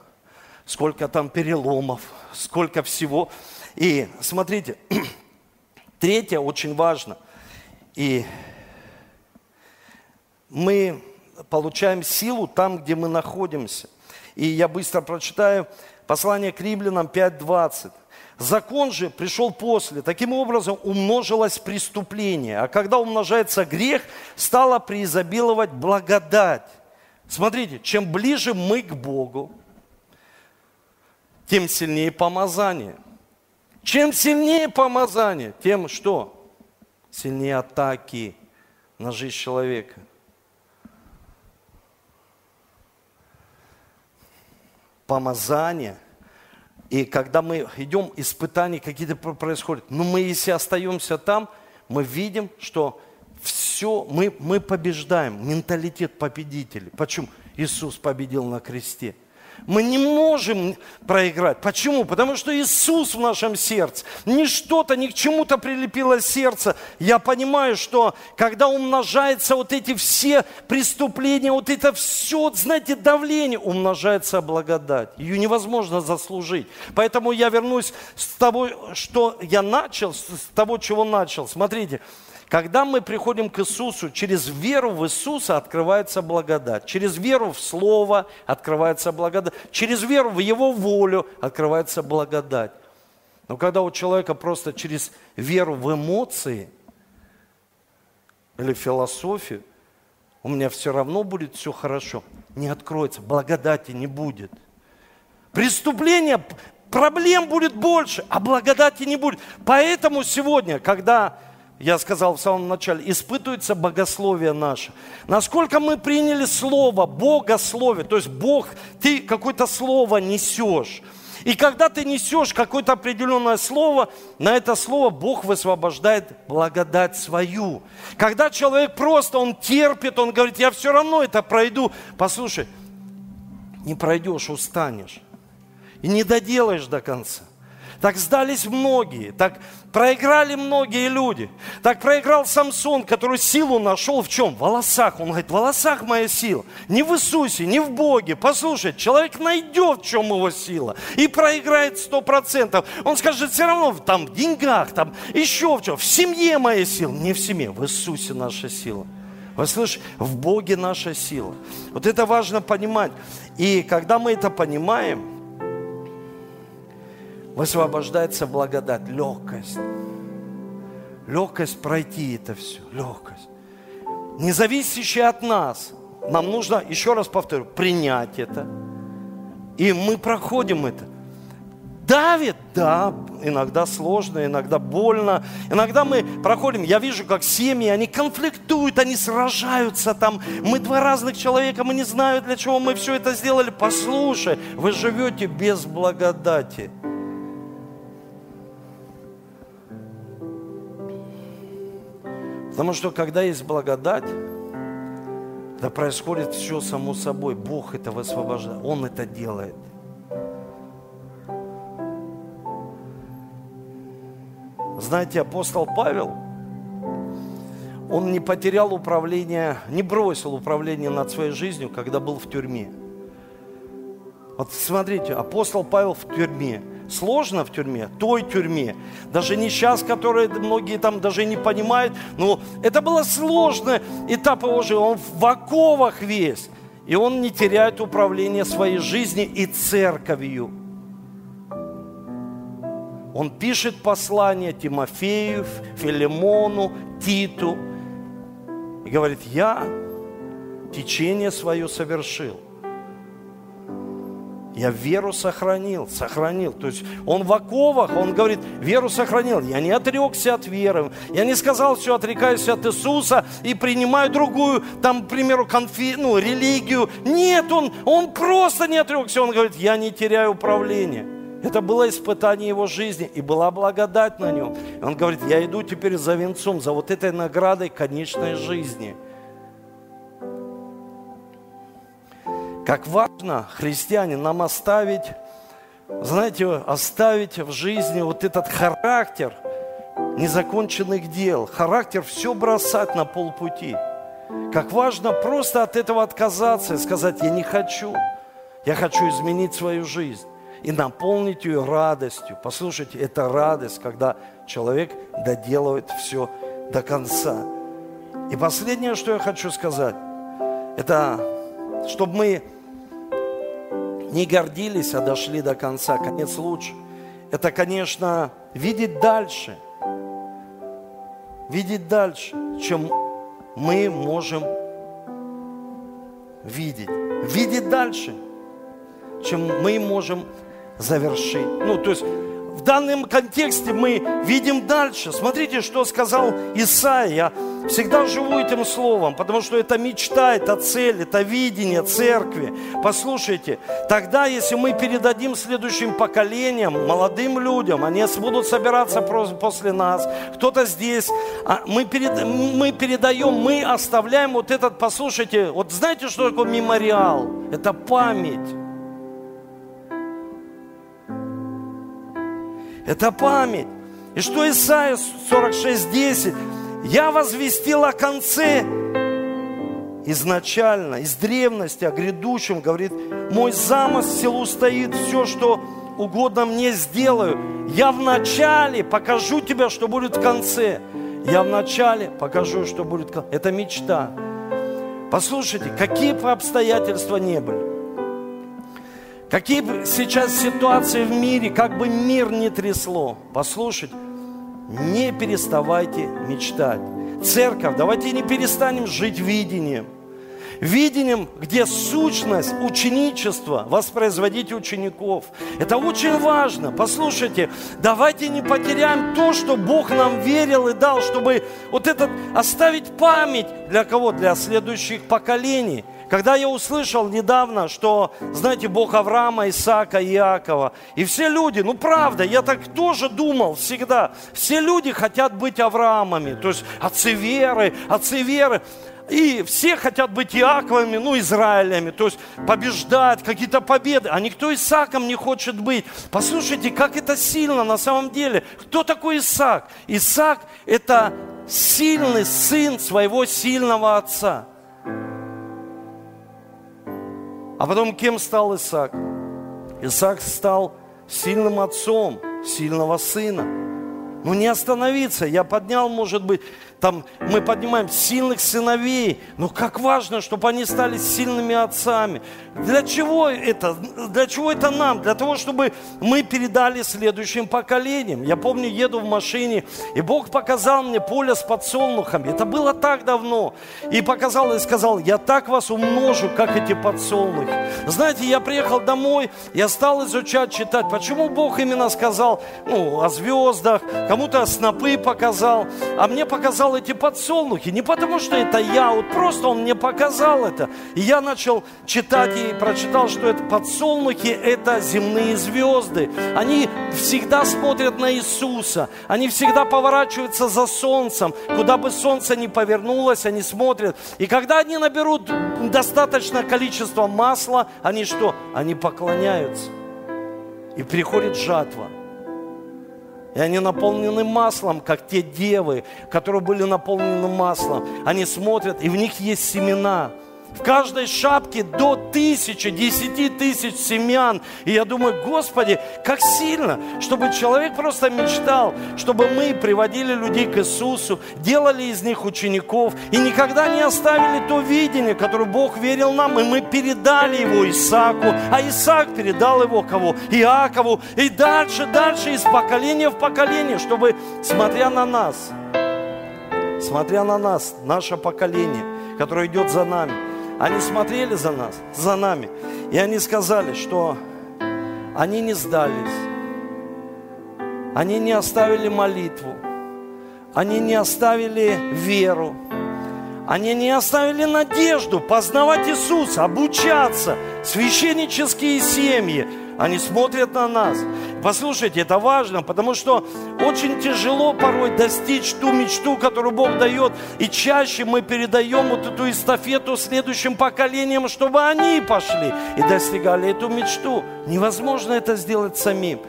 сколько там переломов, сколько всего. И смотрите, третье очень важно. И мы получаем силу там, где мы находимся. И я быстро прочитаю послание к римлянам 5.20. Закон же пришел после. Таким образом умножилось преступление. А когда умножается грех, стала преизобиловать благодать. Смотрите, чем ближе мы к Богу, тем сильнее помазание. Чем сильнее помазание, тем что? Сильнее атаки на жизнь человека. Помазание – и когда мы идем, испытания какие-то происходят. Но мы, если остаемся там, мы видим, что все, мы, мы побеждаем. Менталитет победителей. Почему? Иисус победил на кресте. Мы не можем проиграть. Почему? Потому что Иисус в нашем сердце. Не что-то, ни к чему-то прилепило сердце. Я понимаю, что когда умножается вот эти все преступления, вот это все, знаете, давление, умножается благодать. Ее невозможно заслужить. Поэтому я вернусь с того, что я начал, с того, чего начал. Смотрите, когда мы приходим к Иисусу, через веру в Иисуса открывается благодать. Через веру в Слово открывается благодать. Через веру в Его волю открывается благодать. Но когда у человека просто через веру в эмоции или философию, у меня все равно будет все хорошо, не откроется, благодати не будет. Преступление, проблем будет больше, а благодати не будет. Поэтому сегодня, когда я сказал в самом начале, испытывается богословие наше. Насколько мы приняли слово, богословие, то есть Бог, ты какое-то слово несешь. И когда ты несешь какое-то определенное слово, на это слово Бог высвобождает благодать свою. Когда человек просто, он терпит, он говорит, я все равно это пройду. Послушай, не пройдешь, устанешь. И не доделаешь до конца. Так сдались многие, так проиграли многие люди. Так проиграл Самсон, который силу нашел в чем? В волосах. Он говорит, в волосах моя сила. Не в Иисусе, не в Боге. Послушай, человек найдет, в чем его сила. И проиграет сто процентов. Он скажет, все равно там в деньгах, там еще в чем. В семье моя сила. Не в семье, в Иисусе наша сила. Вы слышите, в Боге наша сила. Вот это важно понимать. И когда мы это понимаем, высвобождается благодать, легкость. Легкость пройти это все, легкость. Не зависящая от нас. Нам нужно, еще раз повторю, принять это. И мы проходим это. Давит, да, иногда сложно, иногда больно. Иногда мы проходим, я вижу, как семьи, они конфликтуют, они сражаются там. Мы два разных человека, мы не знаем, для чего мы все это сделали. Послушай, вы живете без благодати. Потому что когда есть благодать, да происходит все само собой. Бог это высвобождает. Он это делает. Знаете, апостол Павел, он не потерял управление, не бросил управление над своей жизнью, когда был в тюрьме. Вот смотрите, апостол Павел в тюрьме сложно в тюрьме, той тюрьме. Даже не сейчас, которые многие там даже не понимают. Но это было сложно этап его жизни. Он в оковах весь. И он не теряет управление своей жизнью и церковью. Он пишет послание Тимофею, Филимону, Титу. И говорит, я течение свое совершил – я веру сохранил, сохранил. То есть он в оковах, он говорит, веру сохранил. Я не отрекся от веры. Я не сказал, все, отрекаюсь от Иисуса и принимаю другую, там, к примеру, конфи, ну, религию. Нет, он, он просто не отрекся. Он говорит, я не теряю управление. Это было испытание его жизни, и была благодать на нем. Он говорит, я иду теперь за венцом, за вот этой наградой конечной жизни – Как важно, христиане, нам оставить, знаете, оставить в жизни вот этот характер незаконченных дел, характер все бросать на полпути. Как важно просто от этого отказаться и сказать, я не хочу, я хочу изменить свою жизнь и наполнить ее радостью. Послушайте, это радость, когда человек доделывает все до конца. И последнее, что я хочу сказать, это чтобы мы не гордились, а дошли до конца. Конец лучше. Это, конечно, видеть дальше. Видеть дальше, чем мы можем видеть. Видеть дальше, чем мы можем завершить. Ну, то есть в данном контексте мы видим дальше. Смотрите, что сказал Исаия. Всегда живу этим словом, потому что это мечта, это цель, это видение церкви. Послушайте, тогда, если мы передадим следующим поколениям, молодым людям, они будут собираться после нас, кто-то здесь, а мы, перед, мы передаем, мы оставляем вот этот, послушайте, вот знаете, что такое мемориал? Это память. Это память. И что Исайя 46.10? Я возвестил о конце изначально, из древности, о грядущем, говорит, мой замысел устоит, все, что угодно мне сделаю. Я в начале покажу тебе, что будет в конце. Я в начале покажу, что будет в конце. Это мечта. Послушайте, какие бы обстоятельства не были, какие бы сейчас ситуации в мире, как бы мир не трясло, послушайте, не переставайте мечтать. Церковь, давайте не перестанем жить видением. Видением, где сущность ученичества, воспроизводить учеников. Это очень важно. Послушайте, давайте не потеряем то, что Бог нам верил и дал, чтобы вот этот оставить память для кого? Для следующих поколений. Когда я услышал недавно, что, знаете, Бог Авраама, Исаака, Иакова, и все люди, ну правда, я так тоже думал всегда, все люди хотят быть Авраамами, то есть отцы веры, отцы веры. И все хотят быть Иаковыми, ну, Израилями, то есть побеждать, какие-то победы. А никто Исааком не хочет быть. Послушайте, как это сильно на самом деле. Кто такой Исаак? Исаак – это сильный сын своего сильного отца. А потом кем стал Исаак? Исаак стал сильным отцом сильного сына. Ну не остановиться. Я поднял, может быть, там мы поднимаем сильных сыновей, но как важно, чтобы они стали сильными отцами. Для чего это? Для чего это нам? Для того, чтобы мы передали следующим поколениям. Я помню, еду в машине, и Бог показал мне поле с подсолнухами. Это было так давно. И показал и сказал, я так вас умножу, как эти подсолнухи. Знаете, я приехал домой, я стал изучать, читать, почему Бог именно сказал ну, о звездах, кому-то снопы показал, а мне показал показал эти подсолнухи. Не потому, что это я, вот просто он мне показал это. И я начал читать и прочитал, что это подсолнухи – это земные звезды. Они всегда смотрят на Иисуса. Они всегда поворачиваются за солнцем. Куда бы солнце ни повернулось, они смотрят. И когда они наберут достаточное количество масла, они что? Они поклоняются. И приходит жатва – и они наполнены маслом, как те девы, которые были наполнены маслом. Они смотрят, и в них есть семена. В каждой шапке до тысячи, десяти тысяч семян. И я думаю, Господи, как сильно, чтобы человек просто мечтал, чтобы мы приводили людей к Иисусу, делали из них учеников и никогда не оставили то видение, которое Бог верил нам, и мы передали его Исааку, а Исаак передал его кого? Иакову. И дальше, дальше, из поколения в поколение, чтобы, смотря на нас, смотря на нас, наше поколение, которое идет за нами, они смотрели за нас, за нами, и они сказали, что они не сдались, они не оставили молитву, они не оставили веру, они не оставили надежду познавать Иисуса, обучаться, священнические семьи, они смотрят на нас. Послушайте, это важно, потому что очень тяжело порой достичь ту мечту, которую Бог дает. И чаще мы передаем вот эту эстафету следующим поколениям, чтобы они пошли и достигали эту мечту. Невозможно это сделать самим.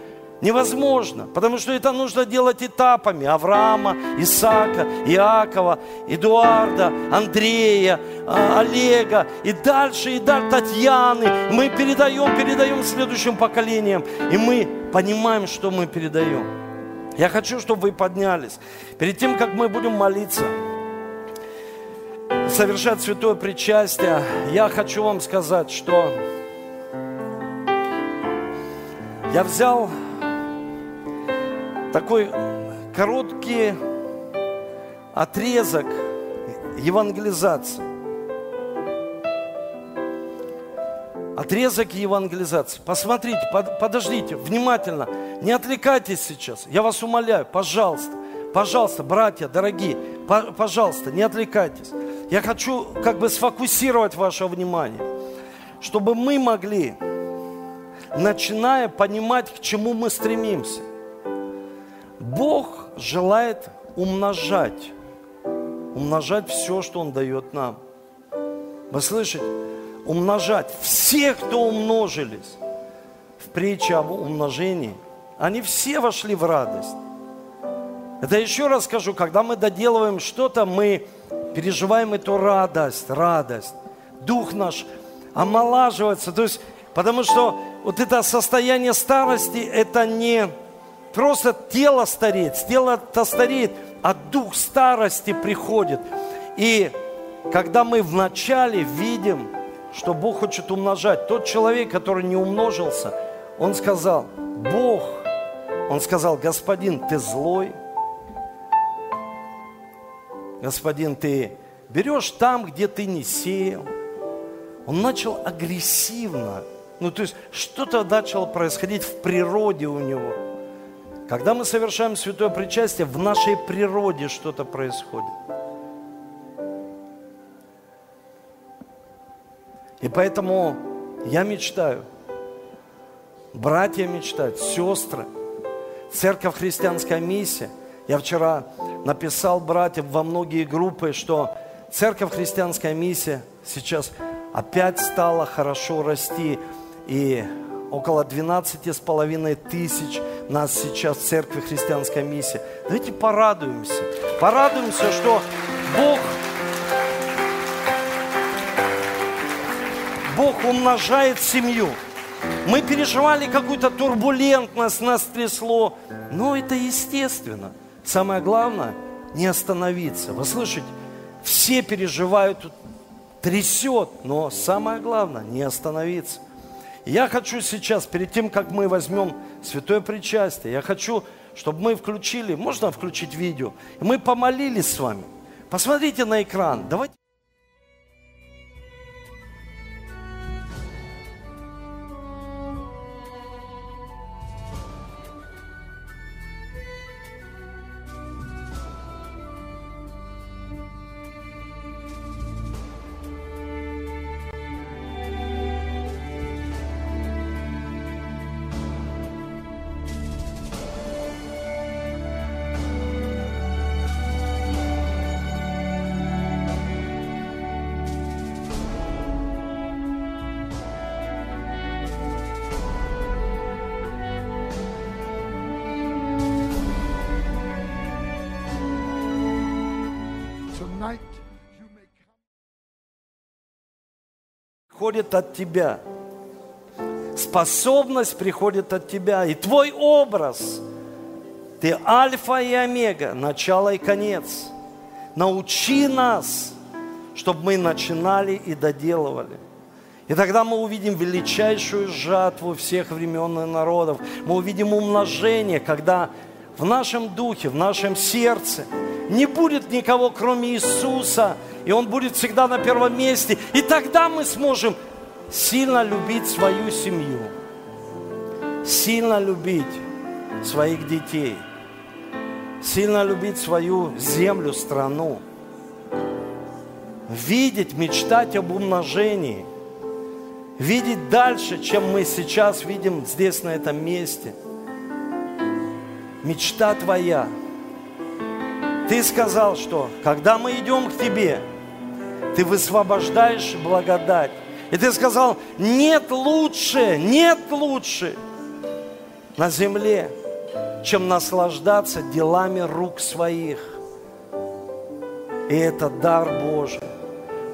Невозможно, потому что это нужно делать этапами. Авраама, Исаака, Иакова, Эдуарда, Андрея, а, Олега и дальше, и дальше Татьяны. Мы передаем, передаем следующим поколениям. И мы понимаем, что мы передаем. Я хочу, чтобы вы поднялись. Перед тем, как мы будем молиться, совершать святое причастие, я хочу вам сказать, что Я взял такой короткий отрезок евангелизации. Отрезок евангелизации. Посмотрите, под, подождите, внимательно. Не отвлекайтесь сейчас. Я вас умоляю, пожалуйста. Пожалуйста, братья, дорогие, по, пожалуйста, не отвлекайтесь. Я хочу как бы сфокусировать ваше внимание, чтобы мы могли, начиная понимать, к чему мы стремимся. Бог желает умножать, умножать все, что Он дает нам. Вы слышите? Умножать. Все, кто умножились в притче об умножении, они все вошли в радость. Это еще раз скажу, когда мы доделываем что-то, мы переживаем эту радость, радость. Дух наш омолаживается. То есть, потому что вот это состояние старости, это не просто тело стареет, тело-то стареет, а дух старости приходит. И когда мы вначале видим, что Бог хочет умножать, тот человек, который не умножился, он сказал, Бог, он сказал, господин, ты злой, господин, ты берешь там, где ты не сеял. Он начал агрессивно, ну то есть что-то начало происходить в природе у него. Когда мы совершаем святое причастие, в нашей природе что-то происходит. И поэтому я мечтаю, братья мечтают, сестры, церковь христианская миссия. Я вчера написал братьям во многие группы, что церковь христианская миссия сейчас опять стала хорошо расти. И около 12 с половиной тысяч нас сейчас в церкви христианская миссия. Давайте порадуемся. Порадуемся, что Бог, Бог умножает семью. Мы переживали какую-то турбулентность, нас трясло. Но это естественно. Самое главное, не остановиться. Вы слышите, все переживают, трясет, но самое главное, не остановиться. Я хочу сейчас, перед тем, как мы возьмем святое причастие, я хочу, чтобы мы включили, можно включить видео, мы помолились с вами. Посмотрите на экран. Давайте. Приходит от тебя. Способность приходит от тебя. И твой образ. Ты альфа и омега, начало и конец. Научи нас, чтобы мы начинали и доделывали. И тогда мы увидим величайшую жатву всех времен и народов. Мы увидим умножение, когда в нашем духе, в нашем сердце не будет никого, кроме Иисуса, и Он будет всегда на первом месте. И тогда мы сможем сильно любить свою семью, сильно любить своих детей, сильно любить свою землю, страну, видеть, мечтать об умножении, видеть дальше, чем мы сейчас видим здесь, на этом месте. Мечта твоя. Ты сказал, что когда мы идем к Тебе – ты высвобождаешь благодать. И ты сказал, нет лучше, нет лучше на земле, чем наслаждаться делами рук своих. И это дар Божий.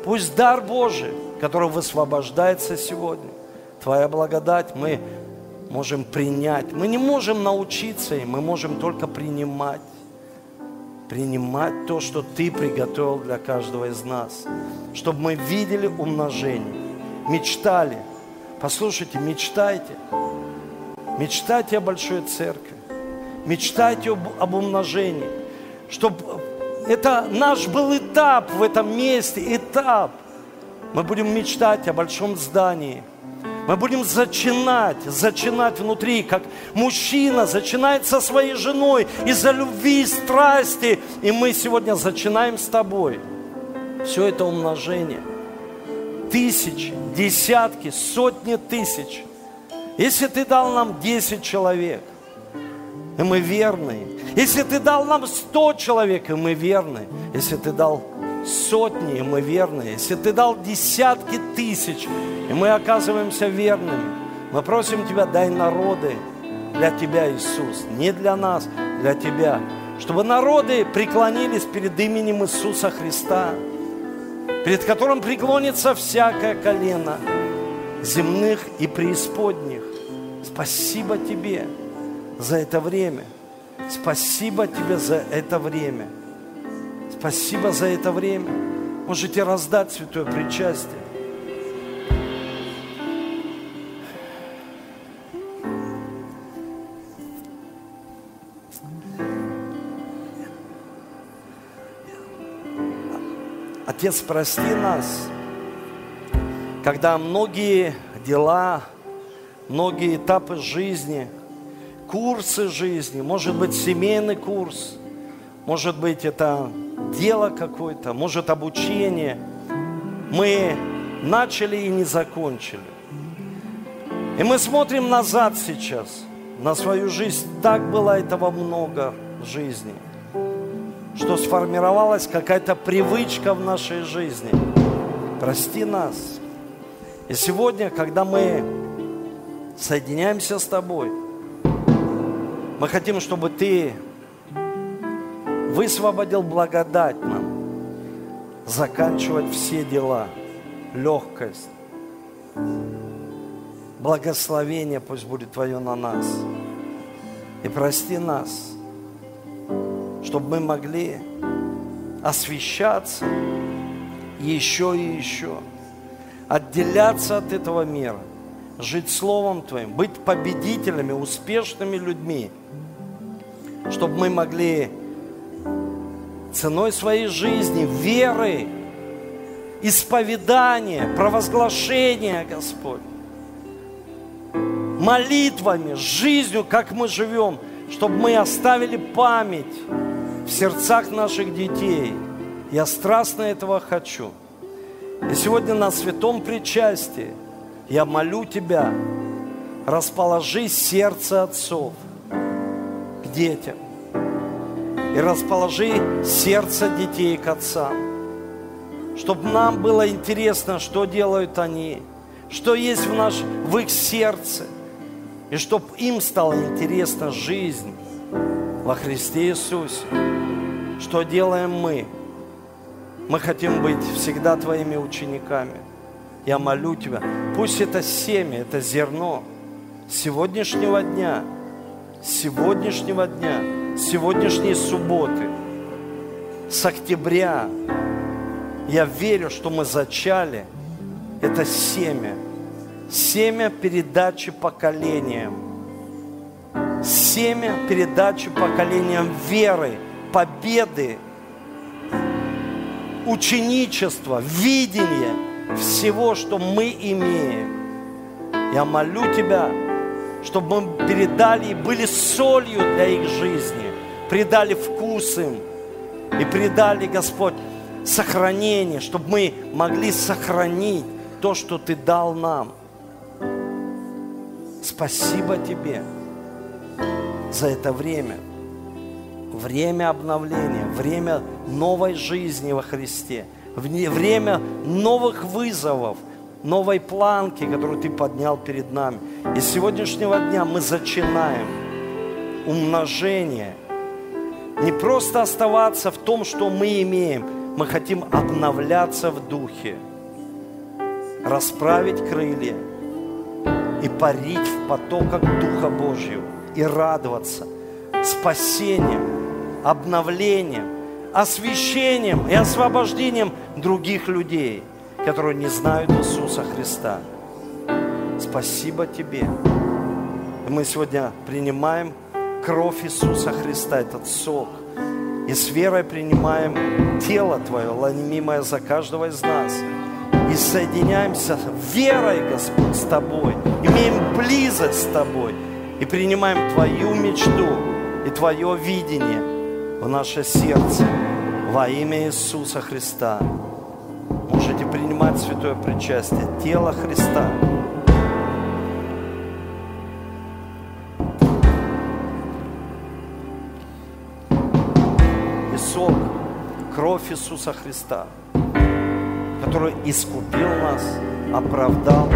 Пусть дар Божий, который высвобождается сегодня, Твоя благодать мы можем принять. Мы не можем научиться, и мы можем только принимать принимать то, что Ты приготовил для каждого из нас, чтобы мы видели умножение, мечтали. Послушайте, мечтайте. Мечтайте о большой церкви. Мечтайте об, об умножении. Чтобы это наш был этап в этом месте, этап. Мы будем мечтать о большом здании. Мы будем зачинать, зачинать внутри, как мужчина зачинает со своей женой из-за любви страсти. И мы сегодня зачинаем с тобой. Все это умножение. Тысячи, десятки, сотни тысяч. Если ты дал нам 10 человек, и мы верны. Если ты дал нам 100 человек, и мы верны. Если ты дал сотни, и мы верны. Если ты дал десятки тысяч, и мы оказываемся верными. Мы просим Тебя, дай народы для Тебя, Иисус. Не для нас, для Тебя. Чтобы народы преклонились перед именем Иисуса Христа, перед которым преклонится всякое колено земных и преисподних. Спасибо Тебе за это время. Спасибо Тебе за это время. Спасибо за это время. Можете раздать святое причастие. Отец, прости нас, когда многие дела, многие этапы жизни, курсы жизни, может быть, семейный курс, может быть, это дело какое-то, может, обучение, мы начали и не закончили. И мы смотрим назад сейчас на свою жизнь. Так было этого много в жизни – что сформировалась какая-то привычка в нашей жизни. Прости нас. И сегодня, когда мы соединяемся с Тобой, мы хотим, чтобы Ты высвободил благодать нам заканчивать все дела, легкость, благословение пусть будет Твое на нас. И прости нас – чтобы мы могли освещаться еще и еще, отделяться от этого мира, жить Словом Твоим, быть победителями, успешными людьми, чтобы мы могли ценой своей жизни, веры, исповедания, провозглашения, Господь, молитвами, жизнью, как мы живем, чтобы мы оставили память в сердцах наших детей. Я страстно этого хочу. И сегодня на святом причастии я молю Тебя, расположи сердце отцов к детям и расположи сердце детей к отцам, чтобы нам было интересно, что делают они, что есть в, наш, в их сердце, и чтобы им стала интересна жизнь во Христе Иисусе. Что делаем мы? Мы хотим быть всегда Твоими учениками. Я молю Тебя, пусть это семя, это зерно сегодняшнего дня, сегодняшнего дня, сегодняшней субботы, с октября, я верю, что мы зачали это семя, семя передачи поколениям, семя передачи поколениям веры – победы, ученичества, видения всего, что мы имеем. Я молю Тебя, чтобы мы передали и были солью для их жизни, придали вкус им и придали, Господь, сохранение, чтобы мы могли сохранить то, что Ты дал нам. Спасибо Тебе за это время – время обновления, время новой жизни во Христе, время новых вызовов, новой планки, которую Ты поднял перед нами. И с сегодняшнего дня мы зачинаем умножение. Не просто оставаться в том, что мы имеем. Мы хотим обновляться в духе, расправить крылья и парить в потоках Духа Божьего и радоваться спасением, обновлением, освящением и освобождением других людей, которые не знают Иисуса Христа. Спасибо Тебе. Мы сегодня принимаем кровь Иисуса Христа, этот сок. И с верой принимаем тело Твое, ломимое за каждого из нас. И соединяемся верой, Господь, с Тобой. Имеем близость с Тобой. И принимаем Твою мечту и Твое видение в наше сердце во имя Иисуса Христа. Можете принимать святое причастие, тело Христа. Кровь Иисуса Христа, который искупил нас, оправдал,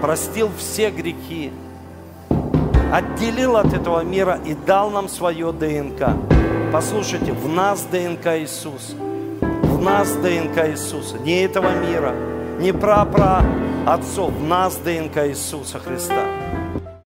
простил все грехи, отделил от этого мира и дал нам свое ДНК. Послушайте, в нас ДНК Иисус. В нас ДНК Иисуса. Не этого мира, не пра-пра отцов. В нас ДНК Иисуса Христа.